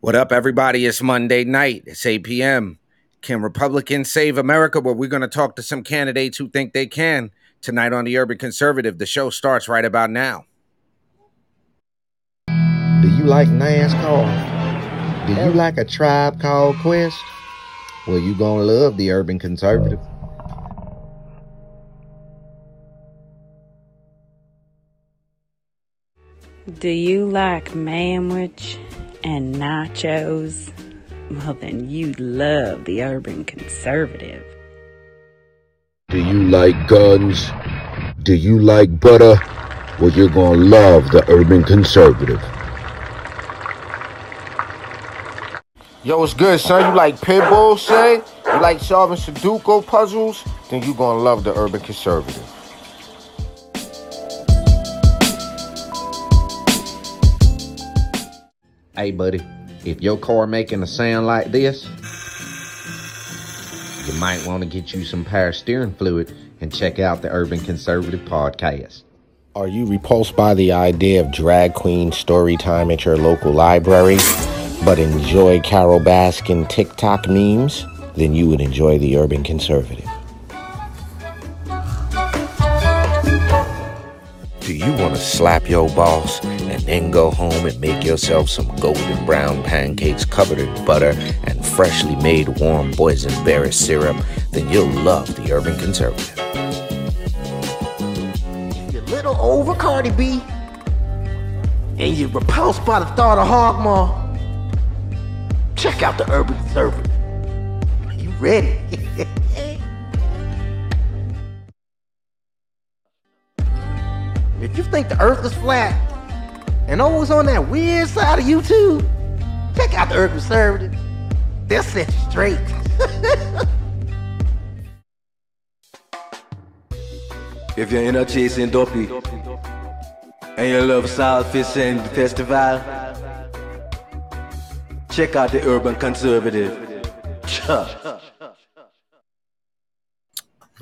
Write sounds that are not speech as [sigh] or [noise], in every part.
What up, everybody? It's Monday night. It's 8 p.m. Can Republicans save America? Well, we're going to talk to some candidates who think they can tonight on the Urban Conservative. The show starts right about now. Do you like NASCAR? Do you like a tribe called Quest? Well, you're gonna love the Urban Conservative. Do you like manwich and nachos? Well, then you'd love the urban conservative. Do you like guns? Do you like butter? Well, you're gonna love the Urban Conservative. Yo, what's good, son? You like pit bulls, say? You like solving Sudoku puzzles? Then you're gonna love the Urban Conservative. Hey, buddy, if your car making a sound like this, you might want to get you some power steering fluid and check out the Urban Conservative podcast. Are you repulsed by the idea of drag queen story time at your local library, but enjoy Carol Baskin TikTok memes? Then you would enjoy the Urban Conservative. Do you want to slap your boss and then go home and make yourself some golden brown pancakes covered in butter and freshly made warm boysenberry syrup? Then you'll love the Urban Conservative. If you're little over Cardi B and you're repulsed by the thought of Hogmaw, check out the Urban Conservative. Are you ready? [laughs] if you think the earth is flat and always on that weird side of YouTube, check out the Urban Conservative. They'll set you straight. [laughs] If you're in a chasing dopey and you love South Fishing Festival, check out the Urban Conservative. Chuh.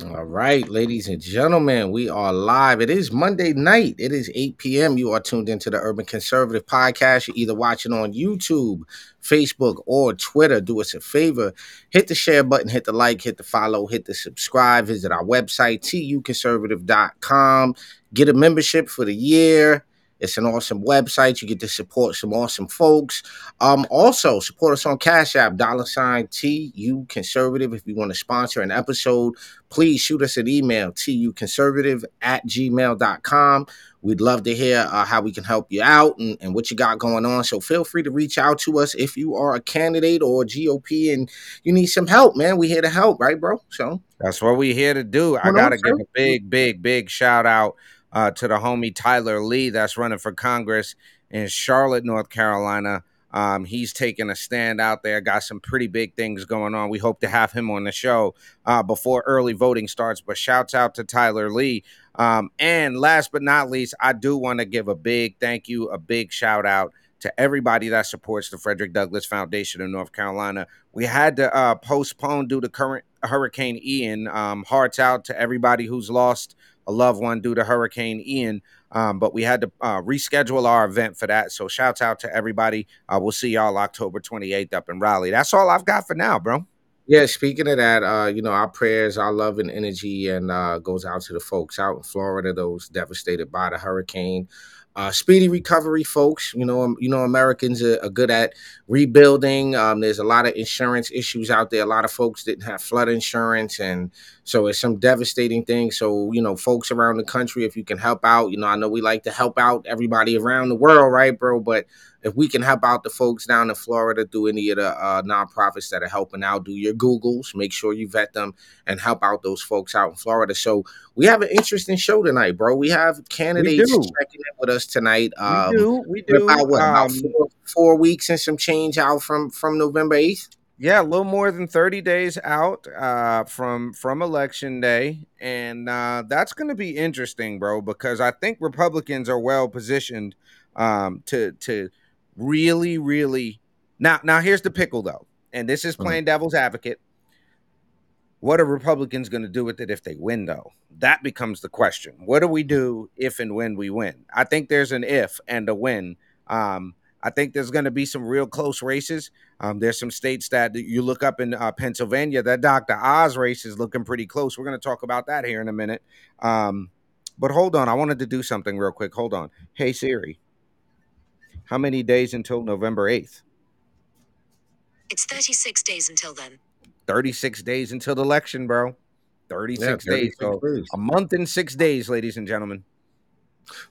All right, ladies and gentlemen, we are live. It is Monday night. It is 8 p.m. You are tuned into the Urban Conservative Podcast. You're either watching on YouTube, Facebook, or Twitter. Do us a favor hit the share button, hit the like, hit the follow, hit the subscribe. Visit our website, tuconservative.com. Get a membership for the year. It's an awesome website. You get to support some awesome folks. Um, also, support us on Cash App, dollar sign TU Conservative. If you want to sponsor an episode, please shoot us an email, tuconservative at gmail.com. We'd love to hear uh, how we can help you out and, and what you got going on. So feel free to reach out to us if you are a candidate or a GOP and you need some help, man. we here to help, right, bro? So that's what we're here to do. I got to give a big, big, big shout out uh, to the homie Tyler Lee that's running for Congress in Charlotte, North Carolina. Um, he's taking a stand out there, got some pretty big things going on. We hope to have him on the show uh, before early voting starts. But shouts out to Tyler Lee. Um, and last but not least, I do want to give a big thank you, a big shout out to everybody that supports the Frederick Douglass Foundation in North Carolina. We had to uh, postpone due to current Hurricane Ian. Um, hearts out to everybody who's lost a loved one due to Hurricane Ian. Um, but we had to uh, reschedule our event for that. So shouts out to everybody. Uh, we'll see y'all October 28th up in Raleigh. That's all I've got for now, bro. Yeah, speaking of that, uh, you know, our prayers, our love and energy and uh, goes out to the folks out in Florida, those devastated by the hurricane. Uh, speedy recovery, folks. You know, um, you know, Americans are, are good at rebuilding. Um, there's a lot of insurance issues out there. A lot of folks didn't have flood insurance, and so it's some devastating things. So, you know, folks around the country, if you can help out, you know, I know we like to help out everybody around the world, right, bro? But if we can help out the folks down in Florida through any of the uh, nonprofits that are helping out, do your Googles, make sure you vet them and help out those folks out in Florida. So we have an interesting show tonight, bro. We have candidates do. checking in with us tonight. Um, we do. We do. about what about um, four, four weeks and some change out from from November eighth. yeah, a little more than 30 days out uh, from from election day, and uh, that's going to be interesting, bro, because I think Republicans are well positioned um, to to really, really. Now, now here's the pickle, though, and this is playing devil's advocate. What are Republicans going to do with it if they win, though? That becomes the question. What do we do if and when we win? I think there's an if and a when. Um, I think there's going to be some real close races. Um, there's some states that you look up in uh, Pennsylvania. That Dr. Oz race is looking pretty close. We're going to talk about that here in a minute. Um, but hold on, I wanted to do something real quick. Hold on. Hey Siri, how many days until November 8th? It's 36 days until then. 36 days until the election, bro. 36, yeah, 36 days. So days. a month and six days, ladies and gentlemen.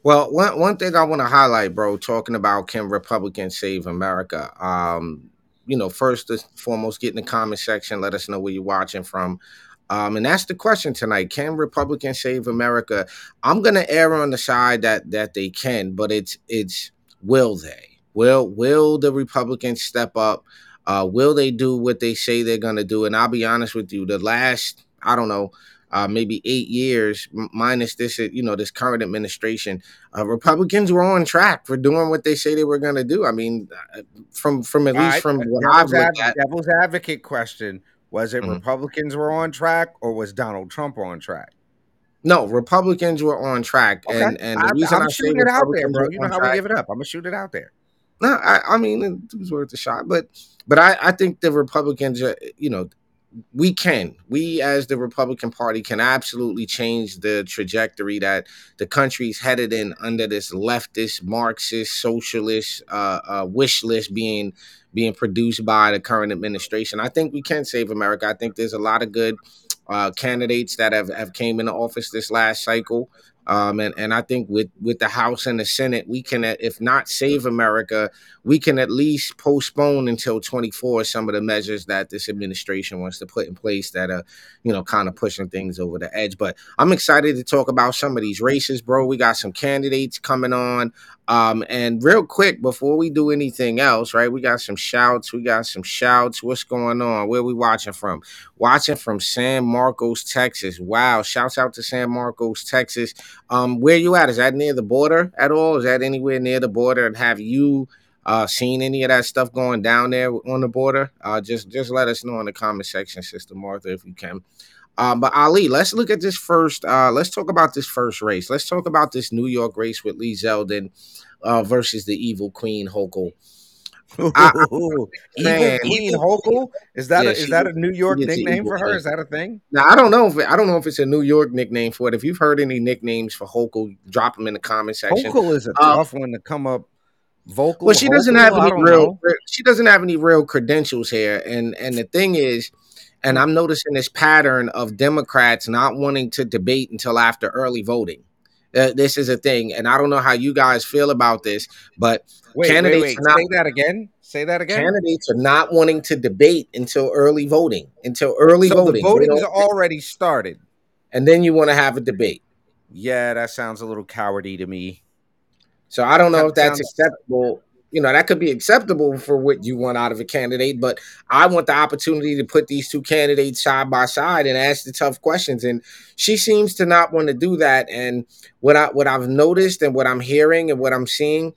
Well, one one thing I want to highlight, bro, talking about can Republicans save America? Um, you know, first and foremost, get in the comment section. Let us know where you're watching from. Um, and that's the question tonight. Can Republicans save America? I'm gonna err on the side that that they can, but it's it's will they? Will will the Republicans step up? Uh, will they do what they say they're gonna do? And I'll be honest with you, the last I don't know uh, maybe eight years, minus this, uh, you know, this current administration, uh, Republicans were on track for doing what they say they were going to do. I mean, uh, from from at least right. from what I've at, devil's advocate question: Was it mm-hmm. Republicans were on track, or was Donald Trump on track? No, Republicans were on track, okay. and and the I, reason I'm I shooting it out there, bro. You know how track, we give it up. I'm gonna shoot it out there. No, I, I mean it was worth a shot, but but I, I think the Republicans, you know, we can we as the republican party can absolutely change the trajectory that the country's headed in under this leftist marxist socialist uh, uh, wish list being being produced by the current administration. I think we can save america. I think there's a lot of good uh, candidates that have, have came into office this last cycle um, and, and I think with, with the House and the Senate, we can, if not save America, we can at least postpone until 24 some of the measures that this administration wants to put in place that are, you know, kind of pushing things over the edge. But I'm excited to talk about some of these races, bro. We got some candidates coming on. Um, and real quick, before we do anything else, right? We got some shouts. We got some shouts. What's going on? Where we watching from? Watching from San Marcos, Texas. Wow. Shouts out to San Marcos, Texas. Um, where you at? Is that near the border at all? Is that anywhere near the border? And have you uh, seen any of that stuff going down there on the border? Uh, just just let us know in the comment section, Sister Martha, if you can. Um, but Ali, let's look at this first. Uh, let's talk about this first race. Let's talk about this New York race with Lee Zeldin uh, versus the Evil Queen Hochul. I, [laughs] Evil Queen Hochul is that yeah, a, is that a New York nickname for her? Is that a thing? Now I don't know if I don't know if it's a New York nickname for it. If you've heard any nicknames for Hochul, drop them in the comment section. Hochul is a uh, tough one to come up vocal. Well, she doesn't have any real. Know. She doesn't have any real credentials here, and and the thing is and I'm noticing this pattern of Democrats not wanting to debate until after early voting. Uh, this is a thing, and I don't know how you guys feel about this, but wait, candidates wait, wait. Not, say that again. Say that again. Candidates are not wanting to debate until early voting. Until early so voting. The voting has already started, and then you want to have a debate. Yeah, that sounds a little cowardy to me. So I don't know that if that's sounds- acceptable you know that could be acceptable for what you want out of a candidate but i want the opportunity to put these two candidates side by side and ask the tough questions and she seems to not want to do that and what i what i've noticed and what i'm hearing and what i'm seeing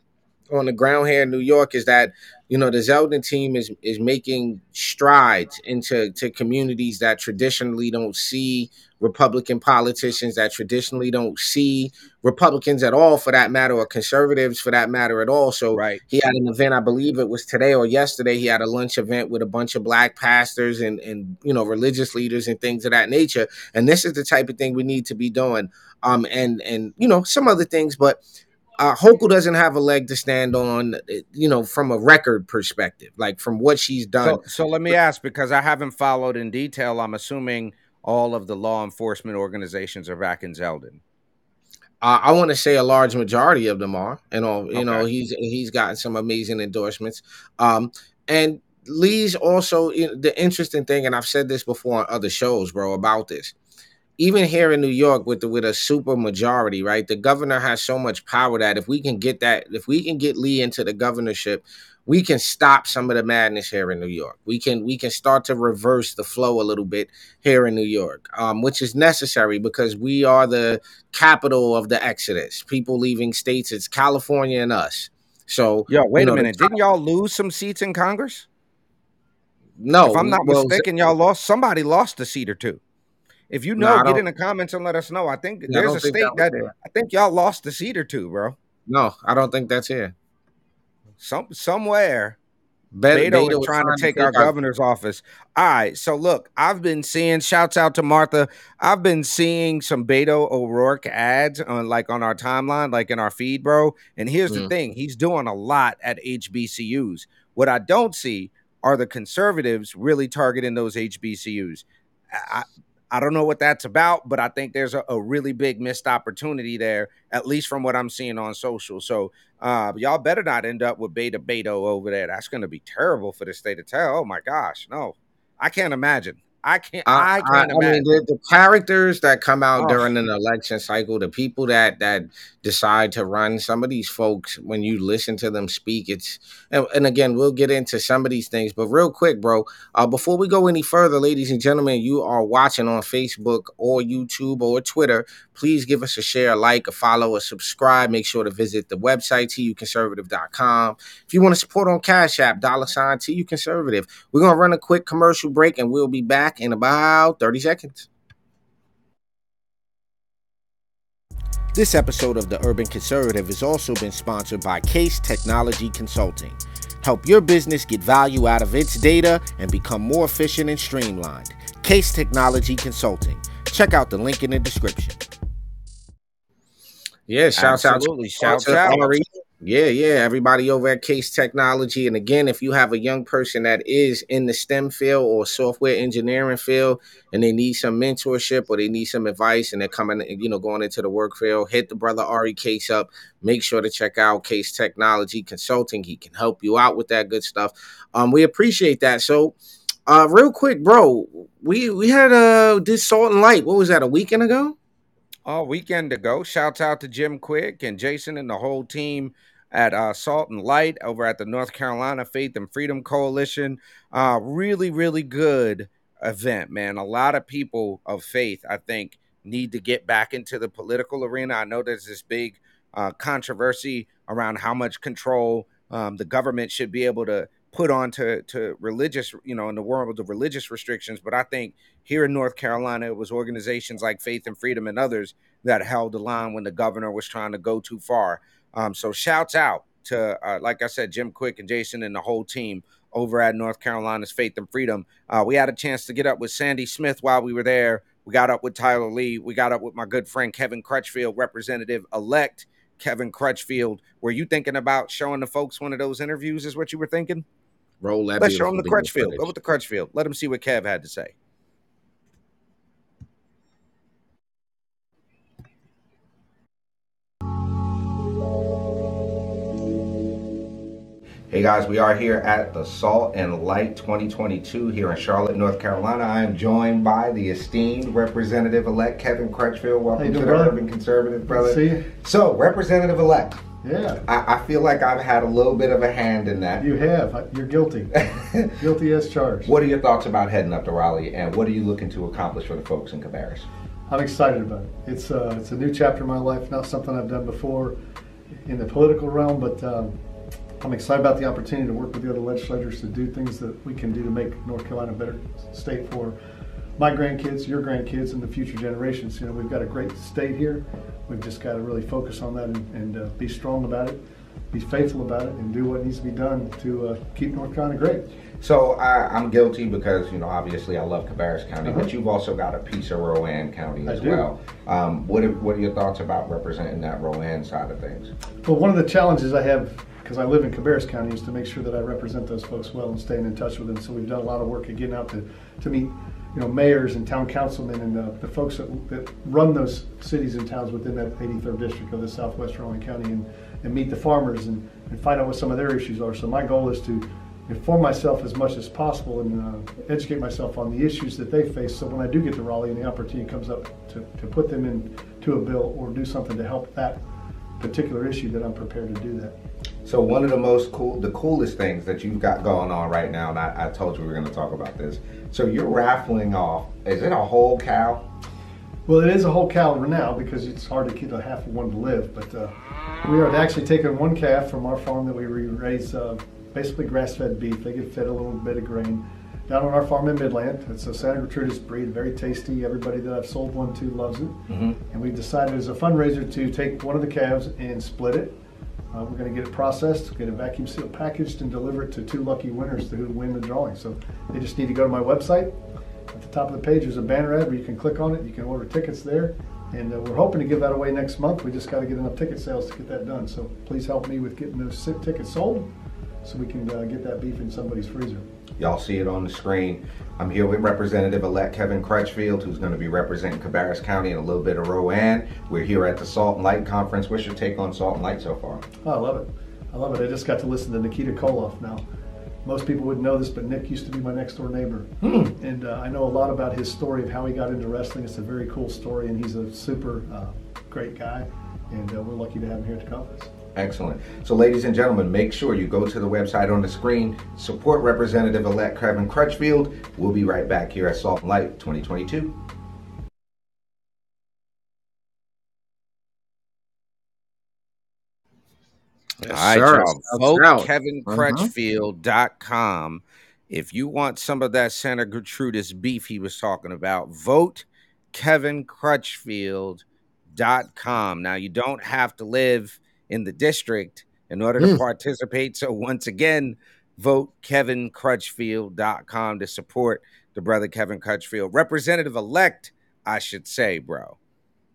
on the ground here in new york is that you know the zeldin team is is making strides into to communities that traditionally don't see Republican politicians that traditionally don't see Republicans at all, for that matter, or conservatives for that matter at all. So right. he had an event, I believe it was today or yesterday. He had a lunch event with a bunch of black pastors and and you know religious leaders and things of that nature. And this is the type of thing we need to be doing. Um, and and you know some other things, but uh, Hochul doesn't have a leg to stand on, you know, from a record perspective, like from what she's done. So, so let me ask, because I haven't followed in detail. I'm assuming all of the law enforcement organizations are back in Zeldin? Uh, I want to say a large majority of them are, and all you okay. know, he's he's gotten some amazing endorsements. Um, and Lee's also the interesting thing, and I've said this before on other shows, bro, about this. Even here in New York, with the, with a super majority, right? The governor has so much power that if we can get that, if we can get Lee into the governorship, we can stop some of the madness here in New York. We can we can start to reverse the flow a little bit here in New York, um, which is necessary because we are the capital of the exodus. People leaving states, it's California and us. So, yo, wait you know, a minute, didn't y'all lose some seats in Congress? No, if I'm not well, mistaken, y'all lost. Somebody lost a seat or two. If you know, no, get in the comments and let us know. I think there's a state that, that I think y'all lost a seat or two, bro. No, I don't think that's here. some somewhere Beto, Beto, is trying, to take our governor's office. All right. So look, I've been seeing shouts out to Martha. I've been seeing some Beto O'Rourke ads on like on our timeline, like in our feed, bro. And here's Mm. the thing: he's doing a lot at HBCUs. What I don't see are the conservatives really targeting those HBCUs. I, I don't know what that's about, but I think there's a, a really big missed opportunity there, at least from what I'm seeing on social. So uh, y'all better not end up with Beta Beto over there. That's going to be terrible for the state of Texas. Oh my gosh, no, I can't imagine. I can't. I, I, can't I imagine. mean, the, the characters that come out Oh. during an election cycle, the people that that decide to run, some of these folks, when you listen to them speak, it's and, and again, we'll get into some of these things, but real quick, bro, uh, before we go any further, ladies and gentlemen, you are watching on Facebook or YouTube or Twitter. Please give us a share, a like, a follow, a subscribe. Make sure to visit the website tuconservative.com. If you want to support on Cash App, dollar sign TU Conservative. We're gonna run a quick commercial break and we'll be back in about 30 seconds. This episode of The Urban Conservative has also been sponsored by Case Technology Consulting. Help your business get value out of its data and become more efficient and streamlined. Case Technology Consulting. Check out the link in the description. Yeah, shouts Absolutely, out shouts to out. Ari. Yeah, yeah, everybody over at Case Technology. And again, if you have a young person that is in the STEM field or software engineering field and they need some mentorship or they need some advice and they're coming, you know, going into the work field, hit the brother Ari Case up. Make sure to check out Case Technology Consulting. He can help you out with that good stuff. Um, we appreciate that. So, uh, real quick, bro, we we had uh this Salt and Light. What was that? A weekend ago? All weekend ago. Shouts out to Jim Quick and Jason and the whole team at uh, Salt and Light over at the North Carolina Faith and Freedom Coalition. Uh, really, really good event, man. A lot of people of faith, I think, need to get back into the political arena. I know there's this big uh, controversy around how much control um, the government should be able to put on to, to religious, you know, in the world of religious restrictions. But I think here in North Carolina, it was organizations like Faith and Freedom and others that held the line when the governor was trying to go too far. Um, so shouts out to, uh, like I said, Jim Quick and Jason and the whole team over at North Carolina's Faith and Freedom. Uh, we had a chance to get up with Sandy Smith while we were there. We got up with Tyler Lee. We got up with my good friend Kevin Crutchfield, representative elect Kevin Crutchfield. Were you thinking about showing the folks one of those interviews? Is what you were thinking? Roll that. Let's show him the video Crutchfield. footage. Go with the Crutchfield. Let him see what Kev had to say. Hey guys, we are here at the Salt and Light 2022 here in Charlotte, North Carolina. I am joined by the esteemed representative elect Kevin Crutchfield. Welcome you to the brother? Urban Conservative, brother. See you. So, representative elect, Yeah, I, I feel like I've had a little bit of a hand in that. you have. You're guilty. [laughs] guilty as charged. What are your thoughts about heading up to Raleigh, and what are you looking to accomplish for the folks in Cabarrus? I'm excited about it. It's uh, it's a new chapter in my life. Not something I've done before in the political realm, but um, I'm excited about the opportunity to work with the other legislators to do things that we can do to make North Carolina a better state for my grandkids, your grandkids, and the future generations. You know, we've got a great state here. We've just got to really focus on that and, and uh, be strong about it, be faithful about it, and do what needs to be done to uh, keep North Carolina great. So I, I'm guilty because you know obviously I love Cabarrus County, Uh-huh. but you've also got a piece of Rowan County as well. Um, what are, what are your thoughts about representing that Rowan side of things? Well, one of the challenges I have, because I live in Cabarrus County, is to make sure that I represent those folks well and staying in touch with them. So we've done a lot of work at getting out to, to meet, you know, mayors and town councilmen and uh, the folks that, that run those cities and towns within that 83rd district of the Southwest Rowan County and, and meet the farmers and, and find out what some of their issues are. So my goal is to inform myself as much as possible and uh, educate myself on the issues that they face. So when I do get to Raleigh and the opportunity comes up to, to put them into a bill or do something to help that particular issue that I'm prepared to do that. So one of the most cool, the coolest things that you've got going on right now, and I, I told you we were going to talk about this. So you're raffling off. Is it a whole cow? Well, it is a whole cow now because it's hard to keep a half of one to live. But uh, we are actually taking one calf from our farm that we raise uh, basically grass-fed beef. They get fed a little bit of grain down on our farm in Midland. It's a Santa Gertrudis breed, very tasty. Everybody that I've sold one to loves it. And we've decided as a fundraiser to take one of the calves and split it. Uh, we're going to get it processed, get it vacuum sealed, packaged, and deliver it to two lucky winners who win the drawing. So they just need to go to my website. At the top of the page, there's a banner ad where you can click on it. You can order tickets there. And uh, we're hoping to give that away next month. We just got to get enough ticket sales to get that done. So please help me with getting those tickets sold so we can uh, get that beef in somebody's freezer. Y'all see it on the screen. I'm here with Representative-elect Kevin Crutchfield, who's going to be representing Cabarrus County and a little bit of Rowan. We're here at the Salt and Light Conference. What's your take on Salt and Light so far? Oh, I love it. I love it. I just got to listen to Nikita Koloff now. Most people wouldn't know this, but Nick used to be my next door neighbor. Hmm. And uh, I know a lot about his story of how he got into wrestling. It's a very cool story, and he's a super uh, great guy. And uh, we're lucky to have him here at the conference. Excellent. So, ladies and gentlemen, make sure you go to the website on the screen, support Representative-elect Kevin Crutchfield. We'll be right back here at Salt and Light 2022. All right, sir. y'all. Shouts Vote out. KevinCrutchfield.com. Uh-huh. If you want some of that Santa Gertrudis beef he was talking about, vote KevinCrutchfield.com. Now, you don't have to live in the district in order to Mm. participate. So, once again, vote KevinCrutchfield.com to support the brother Kevin Crutchfield, representative elect, I should say, bro.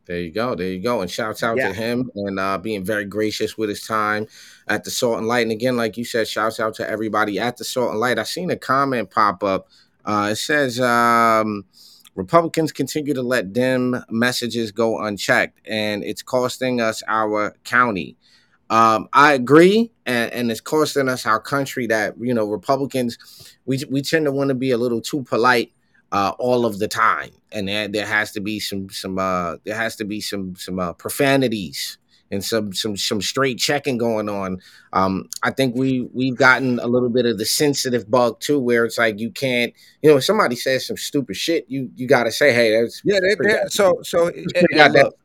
There you go. There you go. And shouts out Yeah. to him and uh, being very gracious with his time at the Salt and Light. And again, like you said, shouts out to everybody at the Salt and Light. I seen a comment pop up. Uh, it says um, Republicans continue to let dim messages go unchecked, and it's costing us our county. Um, I agree, and, and it's costing us our country. That you know, Republicans, we we tend to want to be a little too polite uh, all of the time, and there, there has to be some some uh, there has to be some some uh, profanities and some some some straight checking going on. Um, I think we we've gotten a little bit of the sensitive bug too, where it's like you can't, you know, if somebody says some stupid shit, you you got to say, hey, that's Yeah, they, so so [laughs] that's and- pretty and goddamn look,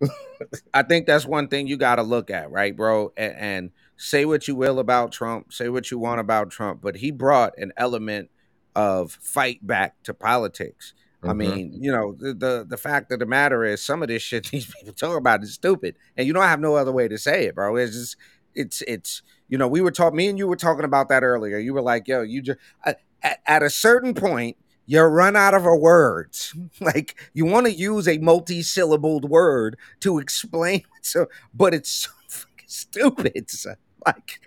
stupid. [laughs] I think that's one thing you got to look at, right, bro? And, and say what you will about Trump, say what you want about Trump, but he brought an element of fight back to politics. I Mhm. mean, you know, the, the the fact of the matter is, some of this shit [laughs] these people talk about is stupid, and you don't have no other way to say it, bro. It's just, it's, it's, you know, we were talking, me and you were talking about that earlier. You were like, yo, you just at, at a certain point, you run out of words. [laughs] like you want to use a multi-syllabled word to explain, so, but it's so [laughs] fucking stupid. son. Like,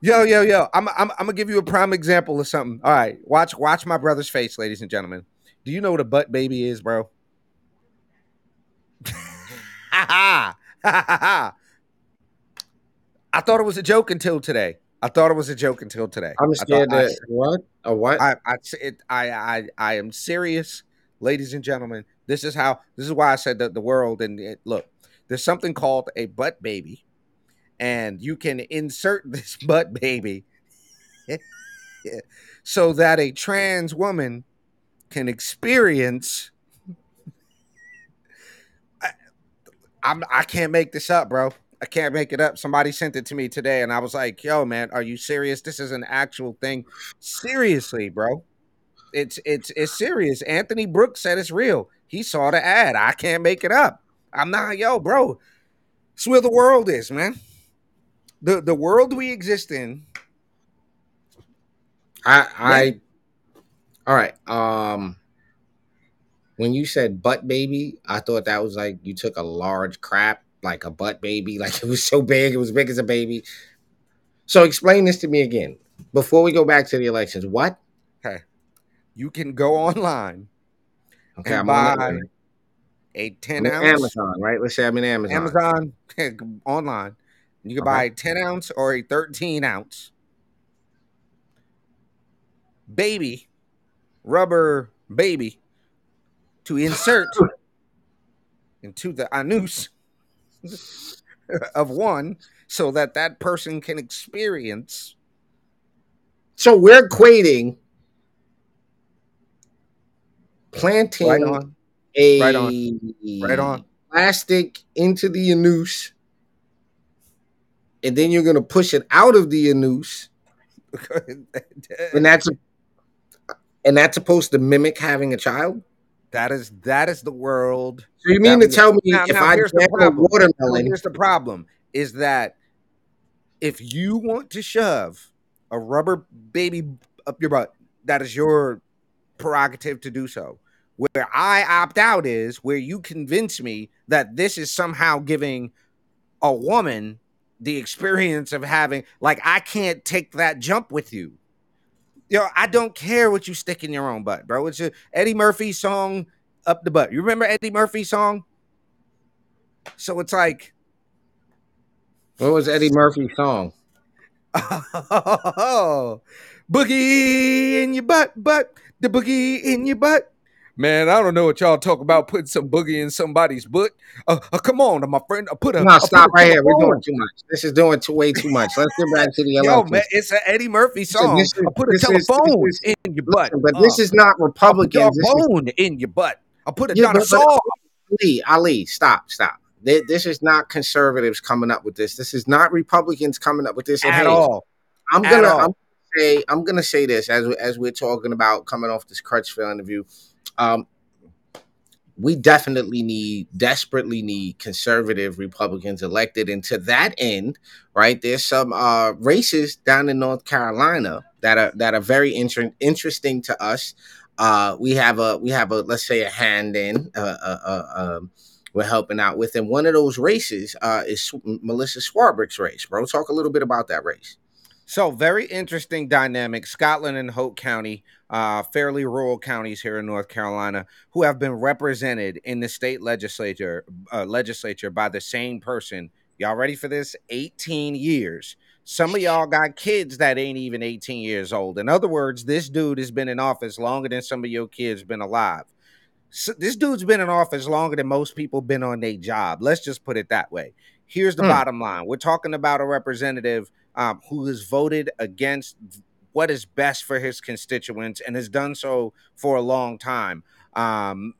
yo, yo, yo, I'm, I'm, I'm gonna give you a prime example of something. All right, watch, watch my brother's face, ladies and gentlemen. Do you know what a butt baby is, bro? [laughs] I thought it was a joke until today. I thought it was a joke until today. I'm I thought- scared I- that what a what? I I it, I I I am serious, ladies and gentlemen. This is how. This is why I said that the world and it, look. There's something called a butt baby, and you can insert [laughs] this butt baby [laughs] so that a trans woman can experience. [laughs] I, I'm I can't make this up, bro. I can't make it up. Somebody sent it to me today, and I was like, "Yo, man, are you serious? This is an actual thing. Seriously, bro. It's it's it's serious." Anthony Brooks said it's real. He saw the ad. I can't make it up. I'm not, yo, bro. It's where the world is, man. The the world we exist in. I I all right. Um when you said butt baby, I thought that was like you took a large crap, like a butt baby, [laughs] like it was so big, it was big as a baby. So explain this to me again. Before we go back to the elections, what? Okay, you can go online Okay, and I'm buy that. a I'm ten ounce Amazon, right? Let's say I'm in Amazon. Amazon online. You can Okay. buy uh-huh. a 10 ounce or a 13 ounce baby, rubber baby to insert [laughs] into the anus [laughs] of one so that that person can experience. So we're equating planting Right on. a Right on. Right on. plastic into the anus, and then you're gonna push it out of the anus, [laughs] and that's and that's supposed to mimic having a child. That is that is the world So you mean to tell me Now- if now I here's the jam a problem. Watermelon, here's the problem is that if you want to shove a rubber baby up your butt, that is your prerogative to do so. Where I opt out is where you convince me that this is somehow giving a woman the experience of having, like, I can't take that jump with you. Yo, I don't care what you stick in your own butt, bro. It's a Eddie Murphy song, Up the Butt. You remember Eddie Murphy song? So it's like, what was Eddie Murphy's song? [laughs] Oh, boogie in your butt, butt, the boogie in your butt. Man, I don't know what y'all talk about putting some boogie in somebody's butt. Uh, uh, come on, my friend. I put a. No, I stop put a right here. We're doing too much. This is doing too way too much. Let's get back to the [laughs] Yo, man, it's an Eddie Murphy song. I put a this is- telephone is- in your butt. Listen, but this Uh, is not I put a Republicans. Is bone in your butt. I put a Yeah, but- but- Ali, Ali, stop, stop. Th- This is not conservatives coming up with this. This is not Republicans coming up with this. At all. I'm At gonna all. I'm say I'm gonna say this as we- as we're talking about coming off this Crutchfield interview. Um, we definitely need, desperately need conservative Republicans elected, and to that end, right? There's some uh, races down in North Carolina that are that are very inter- interesting to us. Uh, we have a we have a let's say a hand in. Uh, uh, uh, um, we're helping out with, and one of those races uh, is Melissa Swarbrick's race, bro. Talk a little bit about that race. So very interesting dynamic. Scotland and Hoke County, uh, fairly rural counties here in North Carolina, who have been represented in the state legislature uh, legislature by the same person. Y'all ready for this? 18 years. Some of y'all got kids that ain't even 18 years old. In other words, this dude has been in office longer than some of your kids been alive. So this dude's been in office longer than most people been on their job. Let's just put it that way. Here's the Hmm. bottom line: we're talking about a representative um, who has voted against what is best for his constituents and has done so for a long time. Um,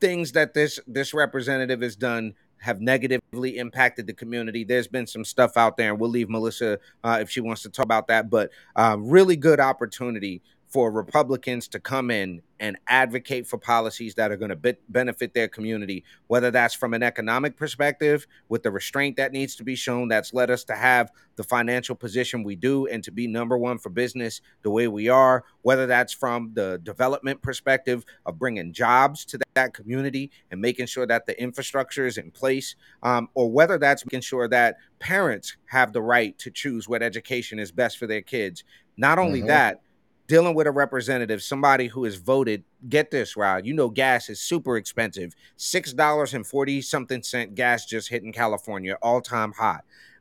things that this this representative has done have negatively impacted the community. There's been some stuff out there, and we'll leave Melissa uh, if she wants to talk about that. But uh, really good opportunity for Republicans to come in and advocate for policies that are going to be- benefit their community, whether that's from an economic perspective, with the restraint that needs to be shown, that's led us to have the financial position we do and to be number one for business the way we are, whether that's from the development perspective of bringing jobs to that community and making sure that the infrastructure is in place, um, or whether that's making sure that parents have the right to choose what education is best for their kids. Not only Mhm. that, dealing with a representative, somebody who has voted, get this, Rod, you know, gas is super expensive. $6.40 something cent gas just hit in California, all time high.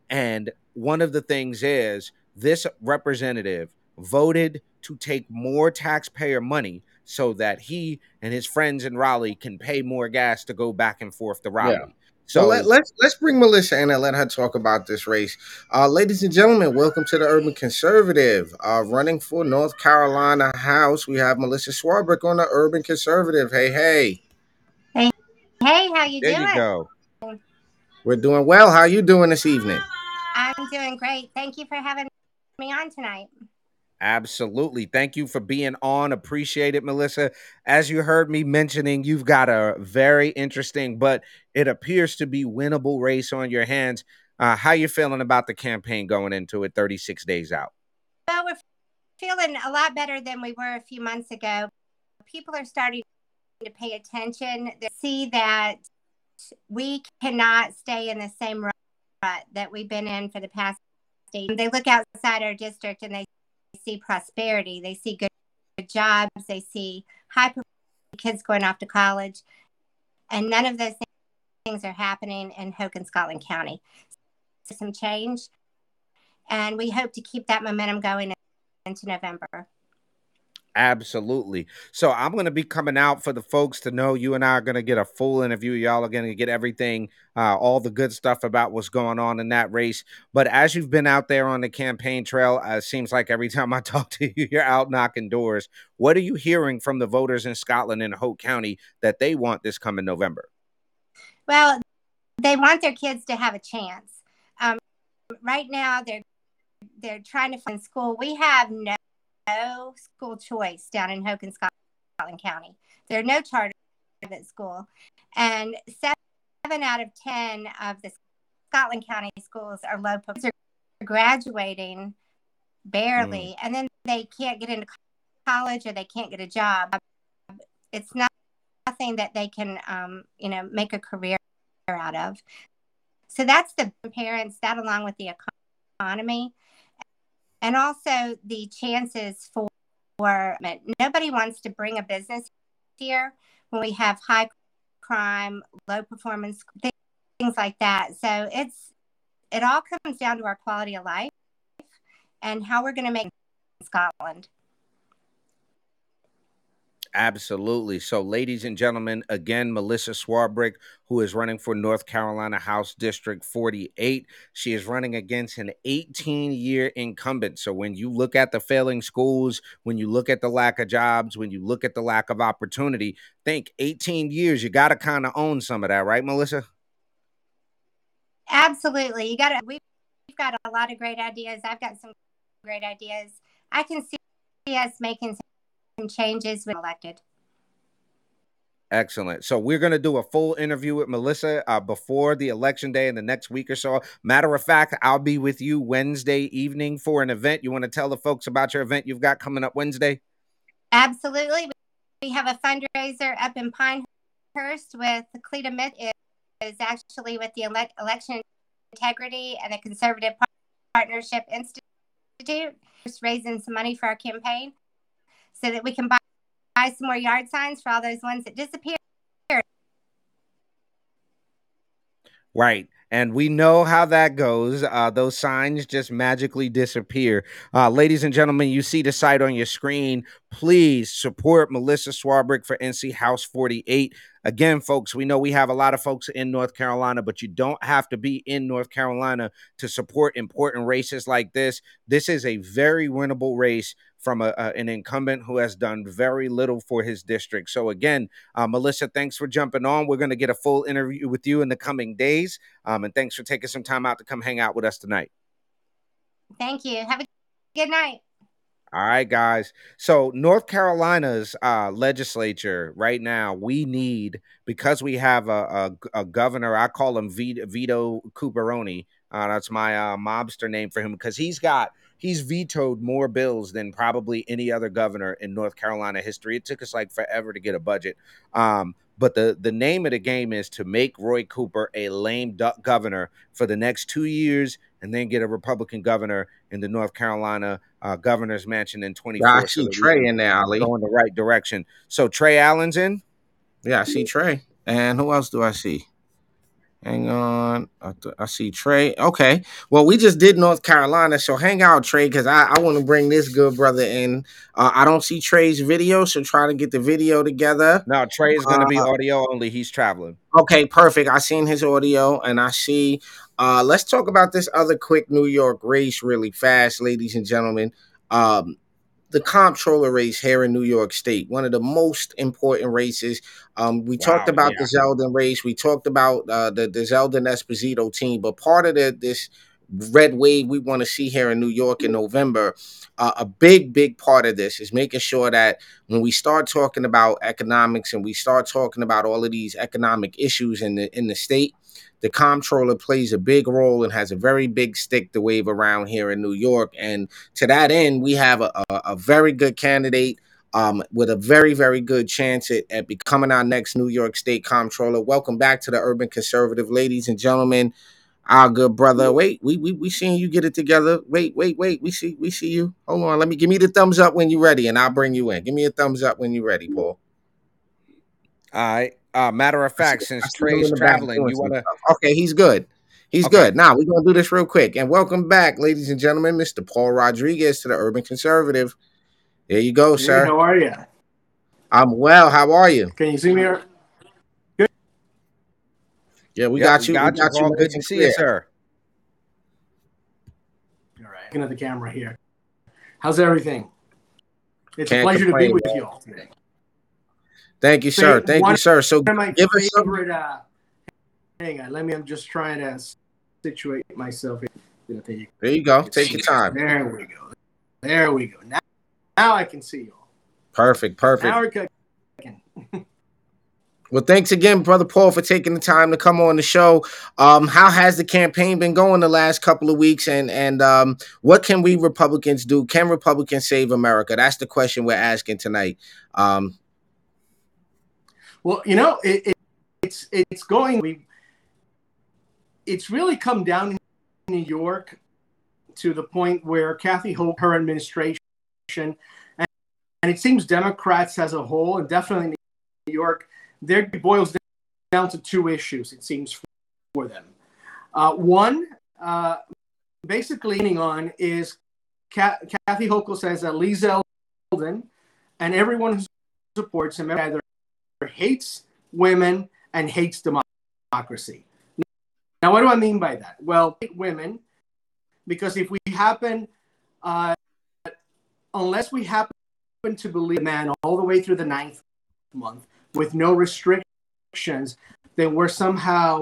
And one of the things is this representative voted to take more taxpayer money so that he and his friends in Raleigh can pay more gas to go back and forth to Raleigh. Yeah. So So let, let's let's bring Melissa in and let her talk about this race. Uh, ladies and gentlemen, welcome to the Urban Conservative. Uh, running for North Carolina House, we have Melissa Swarbrick on the Urban Conservative. Hey, hey, Hey, hey, how you there doing? you go. we're doing well. How you doing this evening? I'm doing great. Thank you for having me on tonight. Absolutely. Thank you for being on. Appreciate it, Melissa. As you heard me mentioning, you've got a very interesting, but it appears to be winnable race on your hands. Uh, how you feeling about the campaign going into it 36 days out? Well, we're feeling a lot better than we were a few months ago. People are starting to pay attention. They see that we cannot stay in the same rut that we've been in for the past. They look outside our district and they see prosperity. They see good, good jobs. They see high kids going off to college. And none of those things are happening in Hoke and Scotland County. Some change. And we hope to keep that momentum going into November. Absolutely. So I'm going to be coming out for the folks to know you and I are going to get a full interview. Y'all are going to get everything, uh, all the good stuff about what's going on in that race. But as you've been out there on the campaign trail, uh, it seems like every [laughs] time I talk to you, you're out knocking doors. What are you hearing from the voters in Scotland and Hoke County that they want this coming November? Well, they want their kids to have a chance. Um, right now, they're they're trying to find school. We have no, no school choice down in Hoke and Scotland County. There are no charter at school, and seven out of ten of the Scotland County schools are low. Are graduating barely, mm. and then they can't get into college or they can't get a job. It's not nothing that they can, um, you know, make a career out of. So that's the parents, that along with the economy, and also the chances for. for nobody wants to bring a business here when we have high crime, low performance, things like that. So it's it all comes down to our quality of life and how we're going to make Scotland. Absolutely. So, ladies and gentlemen, again, Melissa Swarbrick, who is running for North Carolina House District 48. She is running against an 18 year incumbent. So, when you look at the failing schools, when you look at the lack of jobs, when you look at the lack of opportunity, think 18 years, you got to kind of own some of that, right, Melissa? Absolutely. You got to, we've got a lot of great ideas. I've got some great ideas. I can see us making some changes when elected. Excellent. So we're going to do a full interview with Melissa uh, before the election day in the next week or so. Matter of fact, I'll be with you Wednesday evening for an event. You want to tell the folks about your event you've got coming up Wednesday? Absolutely. We have a fundraiser up in Pinehurst with Cleta Mitchell is actually with the ele- Election Integrity and the Conservative Partnership Institute, just raising some money for our campaign so that we can buy, buy some more yard signs for all those ones that disappeared. Right. And we know how that goes. Uh, those signs just magically disappear. Uh, ladies and gentlemen, you see the site on your screen. Please support Melissa Swarbrick for NC House 48. Again, folks, we know we have a lot of folks in North Carolina, but you don't have to be in North Carolina to support important races like this. This is a very winnable race from a, a, an incumbent who has done very little for his district. So, again, uh, Melissa, thanks for jumping on. We're going to get a full interview with you in the coming days. Um, and thanks for taking some time out to come hang out with us tonight. Thank you. Have a good night. All right, guys. So North Carolina's uh, legislature right now, we need because we have a, a, a governor. I call him Vito, Vito Cooperoni. Uh, that's my uh, mobster name for him because he's got he's vetoed more bills than probably any other governor in North Carolina history. It took us like forever to get a budget. Um, but the the name of the game is to make Roy Cooper a lame duck governor for the next two years, and then get a Republican governor in the North Carolina uh, governor's mansion in 24. I see so Trey in there, Ali. Go in the right direction. So Trey Allen's in? Yeah, I see Trey. And who else do I see? Hang on. I, th- I, see Trey. Okay. Well, we just did North Carolina. So hang out, Trey, because I, I want to bring this good brother in. Uh, I don't see Trey's video. So try to get the video together. No, Trey is going to uh, be audio only. He's traveling. Okay, perfect. I seen his audio and I see. Uh, let's talk about this other quick New York race really fast, ladies and gentlemen. Um, the comptroller race here in New York State, one of the most important races. Um, we wow, talked about yeah. the Zeldin race. We talked about uh, the, the Zeldin Esposito team, but part of the, this red wave we want to see here in New York in November, uh, a big, big part of this is making sure that when we start talking about economics and we start talking about all of these economic issues in the in the state, the comptroller plays a big role and has a very big stick to wave around here in New York. And to that end, we have a, a, a very good candidate um, with a very, very good chance at, at, becoming our next New York State comptroller. Welcome back to the Urban Conservative, ladies and gentlemen. Our good brother. Wait, we we we seeing you get it together. Wait, wait, wait. We see we see you. Hold on. Let me give me the thumbs up when you're ready, and I'll bring you in. Give me a thumbs up when you're ready, Paul. All right. Uh, matter of fact, since Trey's traveling, you want to? Okay, he's good. He's okay. good. Now we're gonna do this real quick. And welcome back, ladies and gentlemen, Mr. Paul Rodriguez to the Urban Conservative. There you go, hey, sir. How are you? I'm well. How are you? Can you see me? Good. Yeah, we yep, got you. We got, we got you. Good to see you, sir. All right. Looking at the camera here. How's everything? It's Can't a pleasure complain, to be with man. you all today. Thank you, sir. Thank you, sir. So give us favorite, some. Uh, hang on, let me. I'm just trying to situate myself. Here. There you go. Take your time. There we go. There we go. Now, now I can see you all. Perfect. Perfect. [laughs] Well, thanks again, brother Paul, for taking the time to come on the show. Um, how has the campaign been going the last couple of weeks, and and um, what can we Republicans do? Can Republicans save America? That's the question we're asking tonight. Um, well, you know, it, it, it's it's going. We it's really come down in New York to the point where Kathy Hochul, her administration, and, and it seems Democrats as a whole, and definitely New York there boils down to two issues, it seems, for them. Uh, one, uh, basically, leaning on is Kathy Hochul says that Lee Zeldin and everyone who supports him either hates women and hates democracy. Now, what do I mean by that? Well, women, because if we happen, uh, unless we happen to believe man all the way through the ninth month, with no restrictions, then we're somehow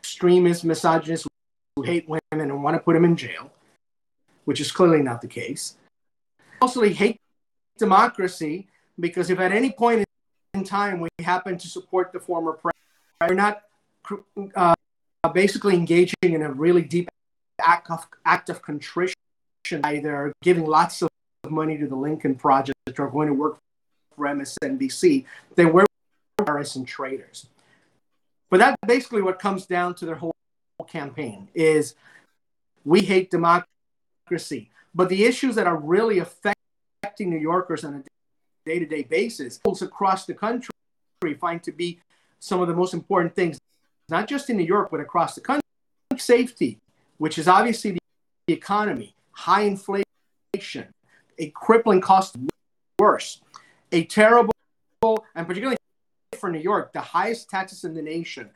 extremists, misogynists who hate women and want to put them in jail, which is clearly not the case. Also, hate democracy because if at any point in time we happen to support the former president, we're not uh, basically engaging in a really deep act of, act of contrition, either giving lots of money to the Lincoln Project or going to work for MSNBC, then we're terrorists and traitors. But that's basically what comes down to their whole campaign is we hate democracy. But the issues that are really affecting New Yorkers on a day-to-day basis across the country find to be some of the most important things, not just in New York, but across the country. Safety, which is obviously the economy, high inflation, a crippling cost worse, a terrible and particularly for New York, the highest taxes in the nation,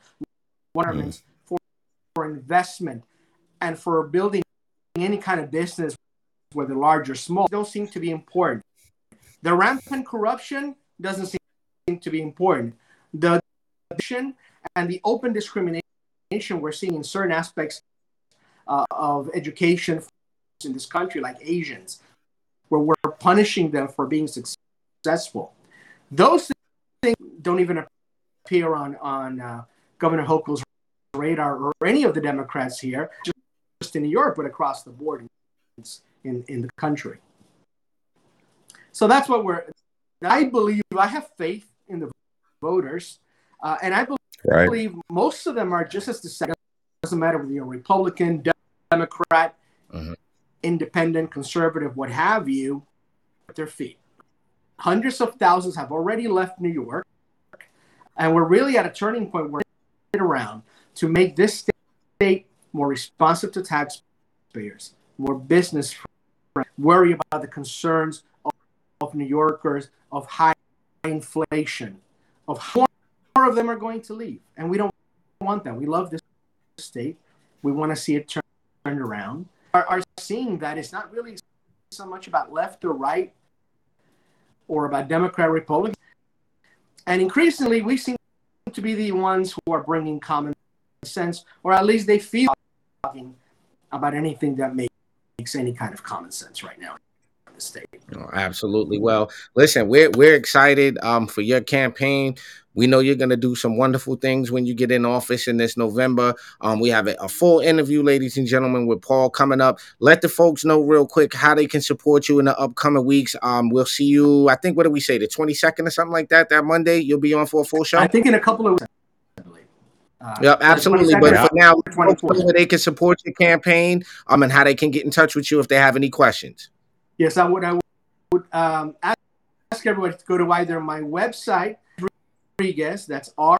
requirements mm. for, for investment and for building any kind of business, whether large or small, don't seem to be important. The rampant corruption doesn't seem to be important. The and the open discrimination we're seeing in certain aspects uh, of education in this country, like Asians, where we're punishing them for being successful. Those things don't even appear on on uh, Governor Hochul's radar or any of the Democrats here, just in York, but across the board in in the country. So that's what we're. I believe I have faith in the voters, uh, and I believe right. most of them are just as same. Doesn't matter whether you're Republican, Democrat, mm-hmm. Independent, Conservative, what have you, at their feet. Hundreds of thousands have already left New York, and we're really at a turning point where we're around to make this state more responsive to taxpayers, more business friendly, worry about the concerns of, New Yorkers, of high inflation, of more of them are going to leave. And we don't want that. We love this state. We want to see it turn, turned around. Are, are seeing that it's not really so much about left or right or about Democrat, Republican. And increasingly, we seem to be the ones who are bringing common sense, or at least they feel talking about anything that makes any kind of common sense right now state. Oh, absolutely. Well, listen, we're we're excited um, for your campaign. We know you're going to do some wonderful things when you get in office in this November. Um, we have a, a, full interview, ladies and gentlemen, with Paul coming up. Let the folks know real quick how they can support you in the upcoming weeks. Um, we'll see you, I think, what do we say, the 22nd or something like that, that Monday? You'll be on for a full show? I think in a couple of weeks. Uh, yep, absolutely. But for now, where they can support your campaign um, and how they can get in touch with you if they have any questions. Yes, I would. I would um, ask everybody to go to either my website, Rodriguez. That's R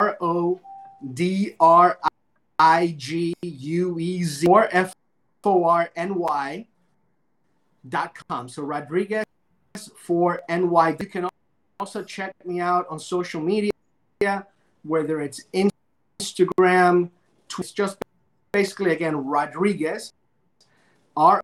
O D R I G U E Z or F O R N Y dot com. So Rodriguez for NY. You can also check me out on social media, whether it's Instagram, it's just basically again Rodriguez, R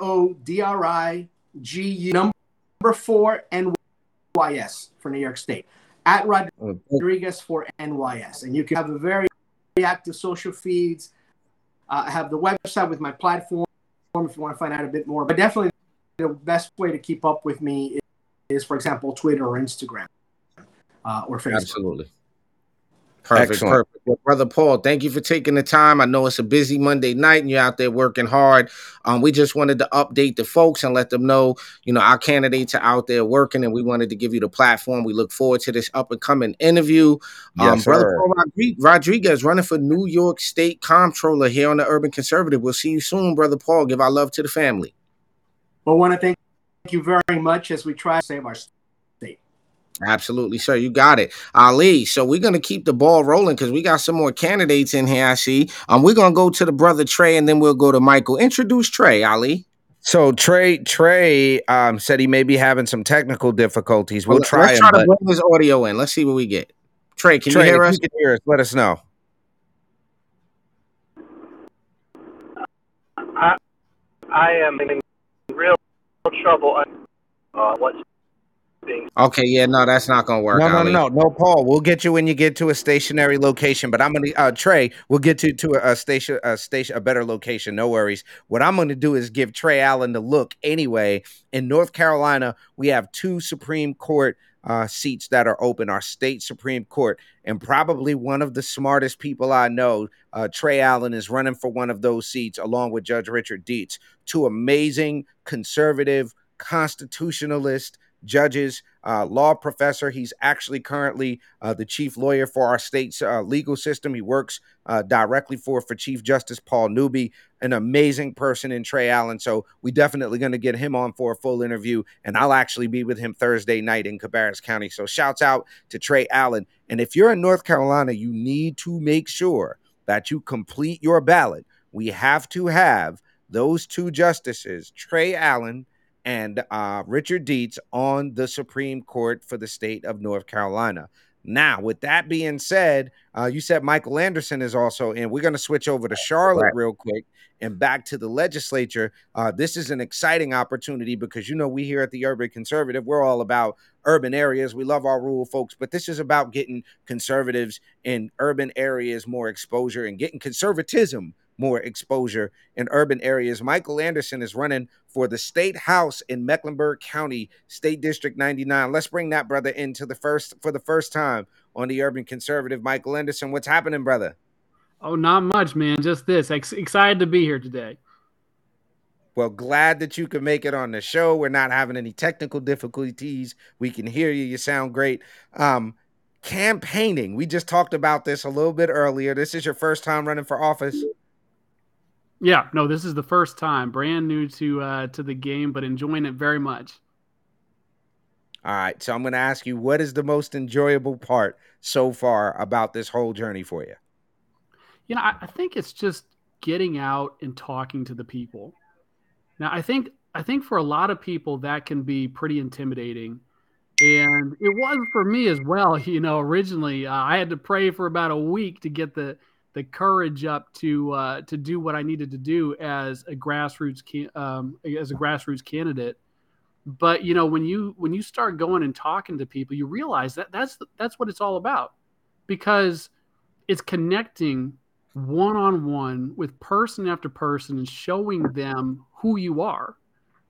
O D R I G U number four NYS for New York State at Rodriguez for NYS. And you can have a very active social feeds. Uh, I have the website with my platform if you want to find out a bit more. But definitely the best way to keep up with me is, is for example, Twitter or Instagram. uh, or Facebook. Absolutely. Perfect, Excellent. perfect. Well, Brother Paul, thank you for taking the time. I know it's a busy Monday night and you're out there working hard. Um, we just wanted to update the folks and let them know, you know, our candidates are out there working and we wanted to give you the platform. We look forward to this up and coming interview. Um, yes, Brother Paul Rodriguez running for New York State Comptroller here on the Urban Conservative. We'll see you soon, Brother Paul. Give our love to the family. Well, I want to thank you very much as we try to save our Absolutely, sir. You got it. Ali. So we're gonna keep the ball rolling because we got some more candidates in here. I see. Um, we're gonna go to the brother Trey and then we'll go to Michael. Introduce Trey, Ali. So Trey Trey um, said he may be having some technical difficulties. We'll, well try. Let's try him, to bring his audio in. Let's see what we get. Trey, can Trey, you hear us? You can hear us. Let us know. I I am in real trouble. Uh, what's Okay, yeah, no, that's not gonna work. No, no, Ali. no, no, Paul. We'll get you when you get to a stationary location. But I'm gonna uh, Trey. We'll get you to a, a station, a station, a better location. No worries. What I'm gonna do is give Trey Allen the look. Anyway, in North Carolina, we have two Supreme Court uh, seats that are open, our state Supreme Court, and probably one of the smartest people I know, uh, Trey Allen, is running for one of those seats along with Judge Richard Dietz. Two amazing conservative constitutionalist judges, uh, law professor. He's actually currently uh, the chief lawyer for our state's uh, legal system. He works uh, directly for for Chief Justice Paul Newby, an amazing person in Trey Allen. So we definitely going to get him on for a full interview, and I'll actually be with him Thursday night in Cabarrus County. So shouts out to Trey Allen. And if you're in North Carolina, you need to make sure that you complete your ballot. We have to have those two justices, Trey Allen and uh, Richard Dietz on the Supreme Court for the state of North Carolina. Now, with that being said, uh, you said Michael Anderson is also in. We're going to switch over to Charlotte right. real quick and back to the legislature. Uh, this is an exciting opportunity because, you know, we here at the Urban Conservative, we're all about urban areas. We love our rural folks, but this is about getting conservatives in urban areas more exposure and getting conservatism more exposure in urban areas. Michael Anderson is running for the state house in Mecklenburg County, State District 99. Let's bring that brother into the first for the first time on the Urban Conservative. Michael Anderson, what's happening, brother? Oh, not much, man. Just this. Ex- excited to be here today. Well, glad that you could make it on the show. We're not having any technical difficulties. We can hear you. You sound great. Um, campaigning. We just talked about this a little bit earlier. This is your first time running for office. Yeah, no, this is the first time, brand new to uh, to the game, but enjoying it very much. All right, so I'm going to ask you, what is the most enjoyable part so far about this whole journey for you? You know, I, I think it's just getting out and talking to the people. Now, I think I think for a lot of people that can be pretty intimidating, and it was for me as well. [laughs] You know, originally uh, I had to pray for about a week to get the the courage up to uh, to do what I needed to do as a grassroots um, as a grassroots candidate. But you know, when you when you start going and talking to people, you realize that that's that's what it's all about, because it's connecting one on one with person after person and showing them who you are.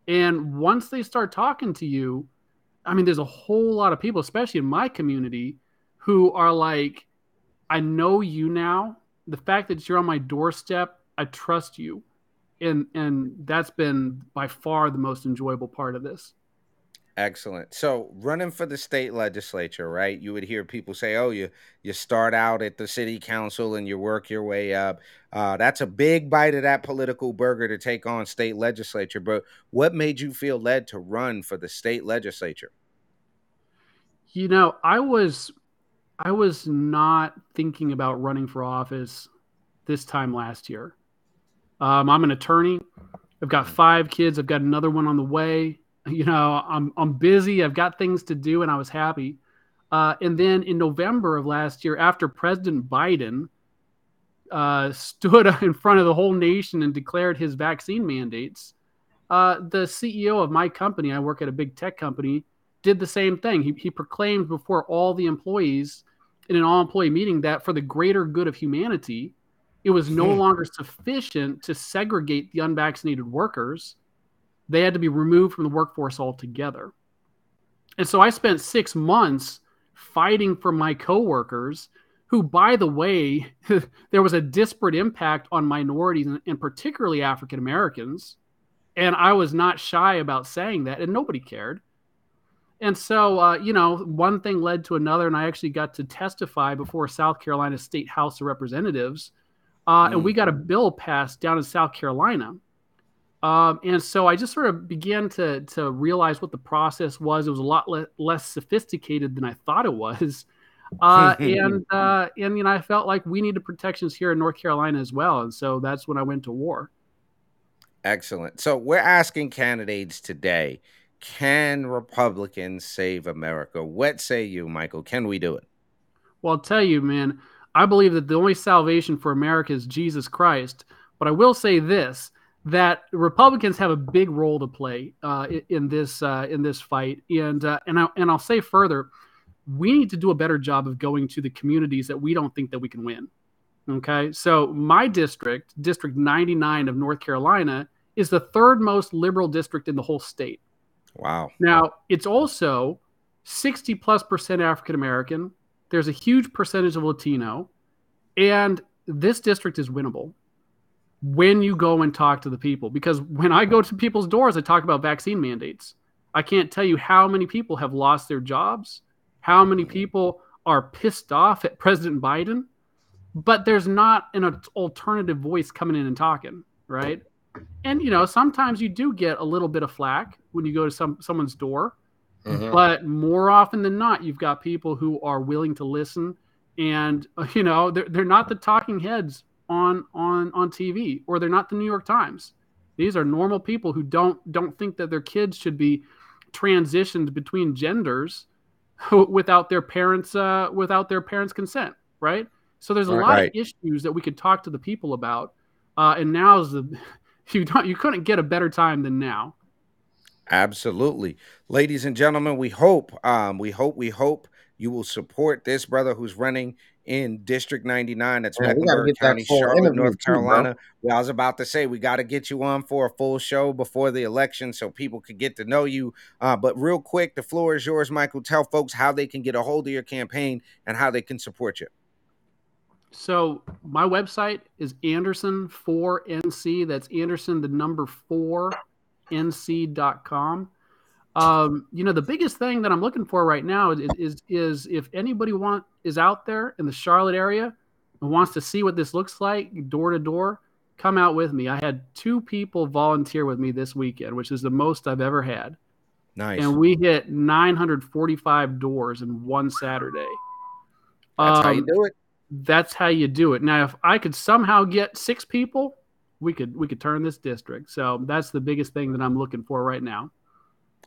And once they start talking to you, I mean, there's a whole lot of people, especially in my community, who are like, I know you now the fact that you're on my doorstep, I trust you. And and that's been by far the most enjoyable part of this. Excellent. So running for the state legislature, right? You would hear people say, "Oh, you you start out at the city council and you work your way up." Uh, that's a big bite of that political burger to take on state legislature. But what made you feel led to run for the state legislature? You know, I was I was not thinking about running for office this time last year. Um, I'm an attorney. I've got five kids. I've got another one on the way. [laughs] You know, I'm I'm busy. I've got things to do, and I was happy. Uh, and then in November of last year, after President Biden uh, [laughs] stood in front of the whole nation and declared his vaccine mandates, uh, the CEO of my company, I work at a big tech company, did the same thing. He, he proclaimed before all the employees in an all employee meeting that for the greater good of humanity, it was no hmm. longer sufficient to segregate the unvaccinated workers. They had to be removed from the workforce altogether. And so I spent six months fighting for my coworkers who, by the way, [laughs] there was a disparate impact on minorities and, and particularly African Americans. And I was not shy about saying that, and nobody cared. And so, uh, you know, one thing led to another, and I actually got to testify before South Carolina State House of Representatives. Uh, mm. And we got a bill passed down in South Carolina. Um, and so I just sort of began to, to realize what the process was. It was a lot le- less sophisticated than I thought it was. [laughs] Uh, and uh, and you know I felt like we needed protections here in North Carolina as well, and so that's when I went to war. Excellent. So we're asking candidates today: Can Republicans save America? What say you, Michael? Can we do it? Well, I'll tell you, man. I believe that the only salvation for America is Jesus Christ. But I will say this: that Republicans have a big role to play uh, in this uh, in this fight, and uh, and I, and I'll say further we need to do a better job of going to the communities that we don't think that we can win. Okay. So my district, District 99 of North Carolina, is the third most liberal district in the whole state. Wow. Now, it's also 60 plus percent African American. There's a huge percentage of Latino. And this district is winnable when you go and talk to the people. Because when I go to people's doors, I talk about vaccine mandates. I can't tell you how many people have lost their jobs how many mm-hmm. people are pissed off at President Biden, but there's not an alternative voice coming in and talking, right? And you know, sometimes you do get a little bit of flack when you go to some someone's door, mm-hmm. but more often than not, you've got people who are willing to listen, and you know, they're they're not the talking heads on on on TV, or they're not the New York Times. These are normal people who don't don't think that their kids should be transitioned between genders [laughs] without their parents uh, without their parents' consent, right? So there's a lot right. of issues that we could talk to the people about, uh, and now's the [laughs] you don't you couldn't get a better time than now. Absolutely, ladies and gentlemen, we hope um, we hope we hope you will support this brother who's running in District 99. That's yeah, Mecklenburg County, Charlotte, North Carolina. Too, well, I was about to say we got to get you on for a full show before the election so people could get to know you. Uh, but real quick, the floor is yours, Michael. Tell folks how they can get a hold of your campaign and how they can support you. So my website is Anderson4NC. That's Anderson, the number four, NC.com. Um, you know, the biggest thing that I'm looking for right now is, is, is if anybody want is out there in the Charlotte area and wants to see what this looks like door to door, come out with me. I had two people volunteer with me this weekend, which is the most I've ever had. Nice. And we hit 945 doors in one Saturday. That's um, how you um, do it. That's how you do it. Now, if I could somehow get six people, we could we could turn this district. So that's the biggest thing that I'm looking for right now.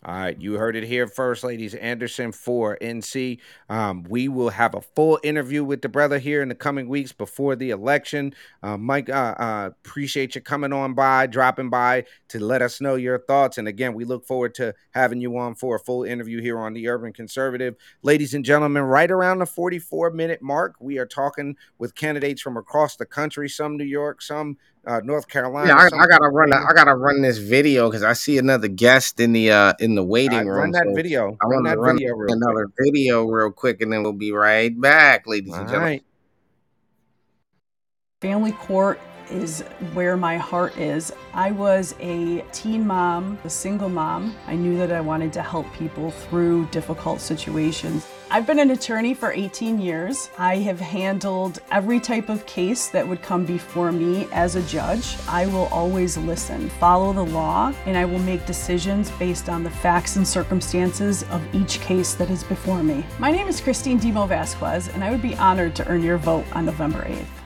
All right, you heard it here first, ladies. Anderson for NC. Um, we will have a full interview with the brother here in the coming weeks before the election. Uh, Mike, uh, uh, appreciate you coming on by, dropping by to let us know your thoughts. And again, we look forward to having you on for a full interview here on the Urban Conservative. Ladies and gentlemen, right around the 44 minute mark, we are talking with candidates from across the country, some New York, some uh, North Carolina. Yeah, I, I, gotta run. I gotta run this video because I see another guest in the uh in the waiting right, room. Run that so video. I want to run video another quick. video real quick, and then we'll be right back, ladies All and gentlemen. Right. Family court is where my heart is. I was a teen mom, a single mom. I knew that I wanted to help people through difficult situations. I've been an attorney for 18 years. I have handled every type of case that would come before me as a judge. I will always listen, follow the law, and I will make decisions based on the facts and circumstances of each case that is before me. My name is Kristine Demo Vasquez, and I would be honored to earn your vote on November 8th.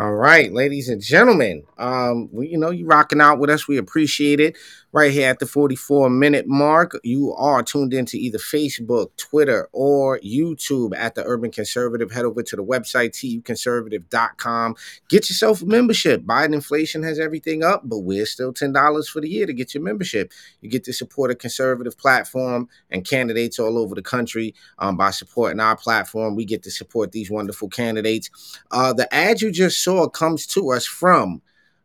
All right, ladies and gentlemen, um, we, you know, you rocking out with us. We appreciate it. Right here at the 44 minute mark, you are tuned into either Facebook, Twitter, or YouTube at the Urban Conservative. Head over to the website, tuconservative.com. Get yourself a membership. Biden inflation has everything up, but we're still $10 for the year to get your membership. You get to support a conservative platform and candidates all over the country um, by supporting our platform. We get to support these wonderful candidates. Uh, the ad you just saw comes to us from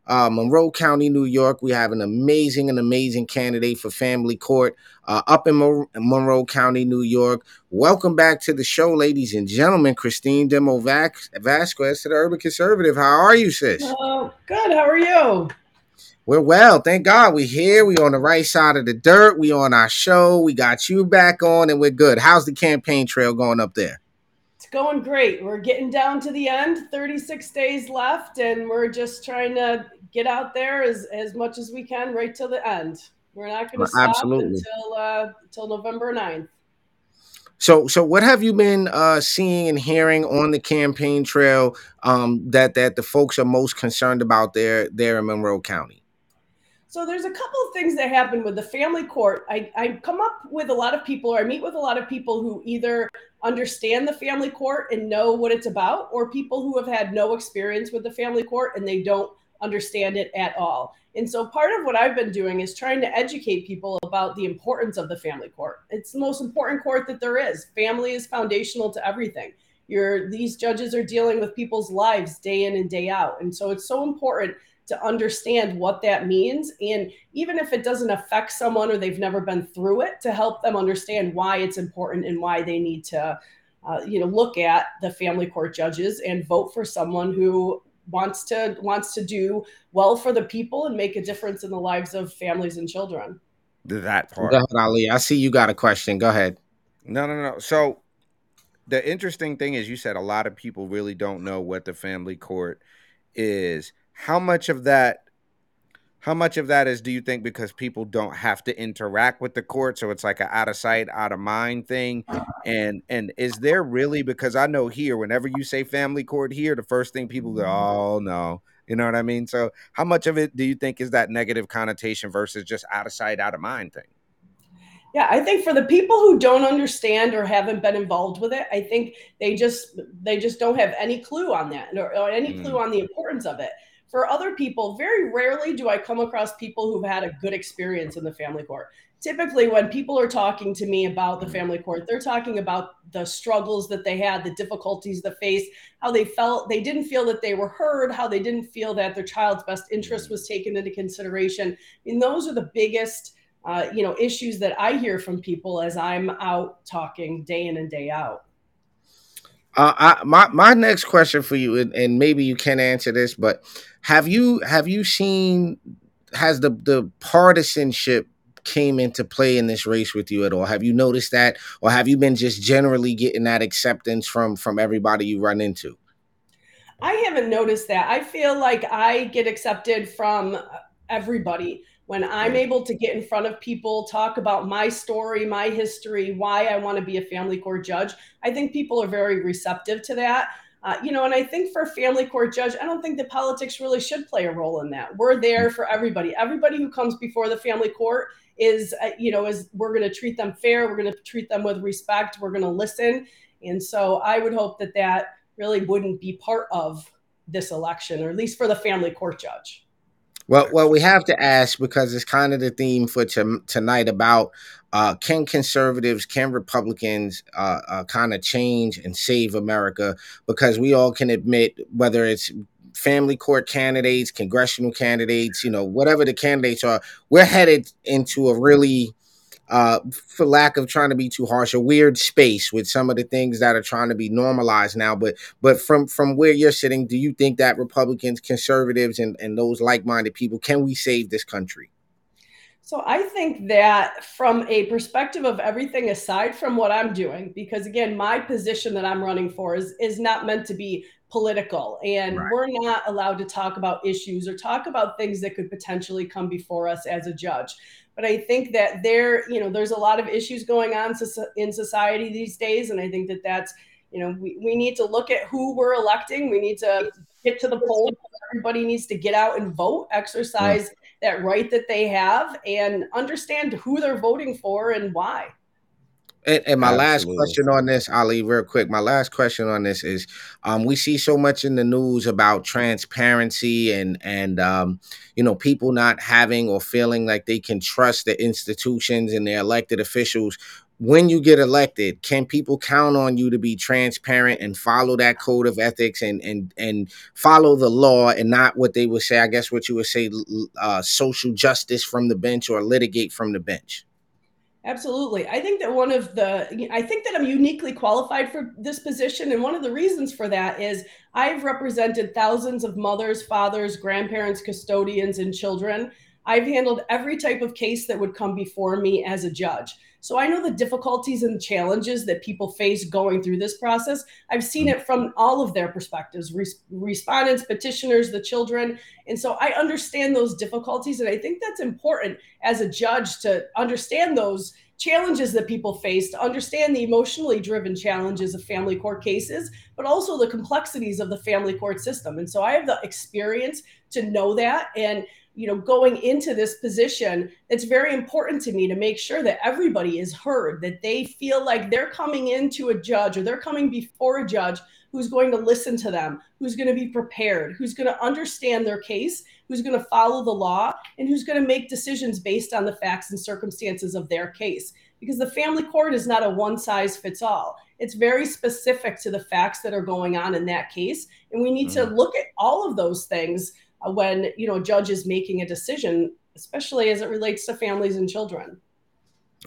uh, Monroe County, New York. We have an amazing and amazing candidate for family court uh, up in Mo- Monroe County, New York. Welcome back to the show, ladies and gentlemen. Kristine Demo Vasquez to the Urban Conservative. How are you, sis? Oh, good. How are you? We're well, thank God. We're here. We're on the right side of the dirt. We're on our show. We got you back on, and we're good. How's the campaign trail going up there? It's going great. We're getting down to the end. Thirty-six days left, and we're just trying to get out there as, as much as we can right till the end. We're not going to stop Absolutely. until uh, until November 9th. So, so what have you been uh, seeing and hearing on the campaign trail um, that that the folks are most concerned about there there in Monroe County? So there's a couple of things that happen with the family court. I, I come up with a lot of people, or I meet with a lot of people who either understand the family court and know what it's about, or people who have had no experience with the family court and they don't understand it at all. And so part of what I've been doing is trying to educate people about the importance of the family court. It's the most important court that there is. Family is foundational to everything. You're, these judges are dealing with people's lives day in and day out. And so it's so important to understand what that means. And even if it doesn't affect someone or they've never been through it, to help them understand why it's important and why they need to, uh, you know, look at the family court judges and vote for someone who wants to wants to do well for the people and make a difference in the lives of families and children. That part. Go ahead, Ali. I see you got a question. Go ahead. No, no, no. So the interesting thing is you said a lot of people really don't know what the family court is how much of that how much of that is do you think because people don't have to interact with the court so it's like an out of sight out of mind thing and and is there really because i know here whenever you say family court here the first thing people go oh no you know what i mean so how much of it do you think is that negative connotation versus just out of sight out of mind thing yeah, I think for the people who don't understand or haven't been involved with it, I think they just they just don't have any clue on that or, or any mm. clue on the importance of it. For other people, very rarely do I come across people who've had a good experience in the family court. Typically, when people are talking to me about the family court, they're talking about the struggles that they had, the difficulties they faced, how they felt they didn't feel that they were heard, how they didn't feel that their child's best interest was taken into consideration. Mean, those are the biggest, uh, you know, issues that I hear from people as I'm out talking day in and day out. Uh, I, my my next question for you, and, and maybe you can answer this, but have you have you seen has the the partisanship came into play in this race with you at all? Have you noticed that, or have you been just generally getting that acceptance from from everybody you run into? I haven't noticed that. I feel like I get accepted from everybody when I'm able to get in front of people, talk about my story, my history, why I want to be a family court judge. I think people are very receptive to that. Uh, you know, and I think for a family court judge, I don't think that politics really should play a role in that. We're there for everybody. Everybody who comes before the family court is, uh, you know, is we're going to treat them fair. We're going to treat them with respect. We're going to listen. And so I would hope that that really wouldn't be part of this election, or at least for the family court judge. Well, well, we have to ask because it's kind of the theme for tonight about uh, can conservatives, can Republicans uh, uh, kind of change and save America? Because we all can admit, whether it's family court candidates, congressional candidates, you know, whatever the candidates are, we're headed into a really uh, for lack of trying to be too harsh, a weird space with some of the things that are trying to be normalized now. But but from from where you're sitting, do you think that Republicans, conservatives, and, and those like-minded people can we save this country? So I think that from a perspective of everything aside from what I'm doing, because again, my position that I'm running for is is not meant to be political and right. we're not allowed to talk about issues or talk about things that could potentially come before us as a judge but I think that there, you know, there's a lot of issues going on in society these days, and I think that that's, you know, we, we need to look at who we're electing. We need to get to the polls. Everybody needs to get out and vote, exercise that right that they have, and understand who they're voting for and why. And, and my Absolutely. last question on this, Ali, real quick. My last question on this is: um, we see so much in the news about transparency and and um, you know people not having or feeling like they can trust the institutions and their elected officials. When you get elected, can people count on you to be transparent and follow that code of ethics and and and follow the law and not what they would say? I guess what you would say, uh, social justice from the bench or litigate from the bench. Absolutely. I think that one of the, I think that I'm uniquely qualified for this position. And one of the reasons for that is I've represented thousands of mothers, fathers, grandparents, custodians, and children. I've handled every type of case that would come before me as a judge. So I know the difficulties and challenges that people face going through this process. I've seen it from all of their perspectives res- respondents, petitioners, the children. And so I understand those difficulties. And I think that's important as a judge to understand those challenges that people face, to understand the emotionally driven challenges of family court cases, but also the complexities of the family court system. And so I have the experience to know that. And you know going into this position it's very important to me to make sure that everybody is heard that they feel like they're coming into a judge or they're coming before a judge who's going to listen to them who's going to be prepared who's going to understand their case who's going to follow the law and who's going to make decisions based on the facts and circumstances of their case because the family court is not a one size fits all it's very specific to the facts that are going on in that case and we need mm-hmm. to look at all of those things when you know a judge is making a decision, especially as it relates to families and children.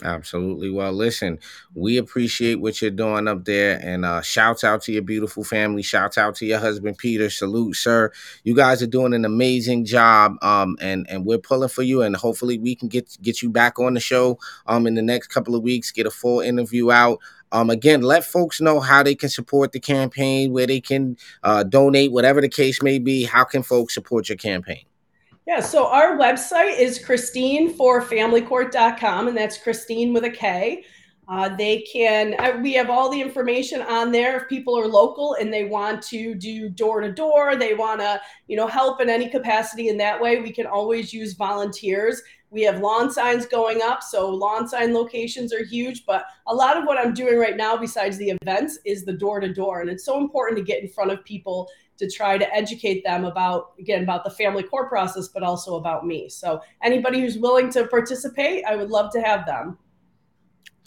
Absolutely. Well, listen, we appreciate what you're doing up there, and uh, shouts out to your beautiful family. Shouts out to your husband Peter. Salute, sir. You guys are doing an amazing job, um, and and we're pulling for you, and hopefully we can get get you back on the show, um, in the next couple of weeks. Get a full interview out. Um, again, let folks know how they can support the campaign, where they can uh, donate, whatever the case may be. How can folks support your campaign? Yeah, so our website is kristineforfamilycourt.com, and that's Kristine with a K. Uh, they can, uh, we have all the information on there. If people are local and they want to do door to door, they want to, you know, help in any capacity in that way, we can always use volunteers. We have lawn signs going up, so lawn sign locations are huge. But a lot of what I'm doing right now, besides the events, is the door to door. And it's so important to get in front of people to try to educate them about, again, about the family court process, but also about me. So anybody who's willing to participate, I would love to have them.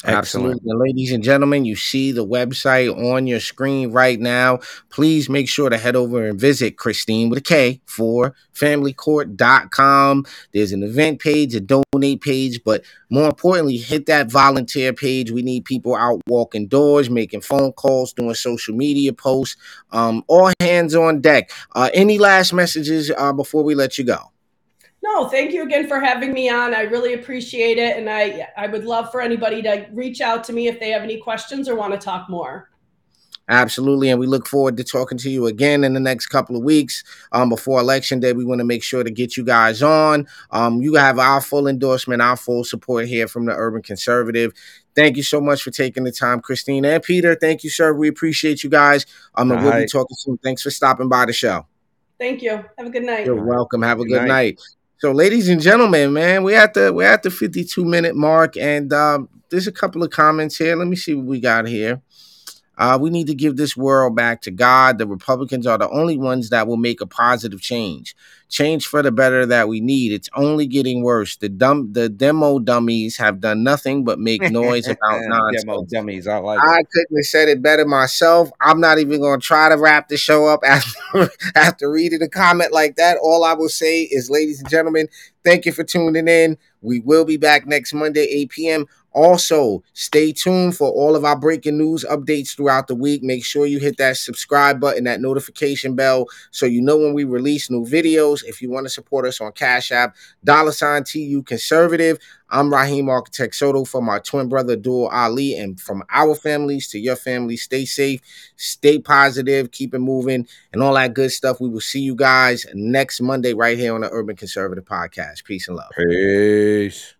Absolutely. Ladies and gentlemen, you see the website on your screen right now. Please make sure to head over and visit Kristine with a K for familycourt.com. There's an event page, a donate page, but more importantly, hit that volunteer page. We need people out walking doors, making phone calls, doing social media posts, um, all hands on deck. Uh, any last messages uh, before we let you go? No, thank you again for having me on. I really appreciate it. And I, I would love for anybody to reach out to me if they have any questions or want to talk more. Absolutely. And we look forward to talking to you again in the next couple of weeks um, before Election Day. We want to make sure to get you guys on. Um, you have our full endorsement, our full support here from the Urban Conservative. Thank you so much for taking the time, Kristine and Peter. Thank you, sir. We appreciate you guys. Um, and we'll right. be talking soon. Thanks for stopping by the show. Thank you. Have a good night. You're welcome. Have a good, good night. night. So, ladies and gentlemen, man, we're at the we're at the 52 minute mark, and um, there's a couple of comments here. Let me see what we got here. Uh, we need to give this world back to God. The Republicans are the only ones that will make a positive change, change for the better that we need. It's only getting worse. The dumb, the demo dummies have done nothing but make noise [laughs] about nonsense. demo dummies, I like. I couldn't have said it better myself. I'm not even going to try to wrap the show up [laughs] after after reading a comment like that. All I will say is, ladies and gentlemen, thank you for tuning in. We will be back next Monday, 8 p.m. Also, stay tuned for all of our breaking news updates throughout the week. Make sure you hit that subscribe button, that notification bell, so you know when we release new videos. If you want to support us on Cash App, dollar sign TU Conservative. I'm Raheem Architect Soto from our twin brother Dual Ali, and from our families to your family. Stay safe, stay positive, keep it moving, and all that good stuff. We will see you guys next Monday right here on the Urban Conservative Podcast. Peace and love. Peace.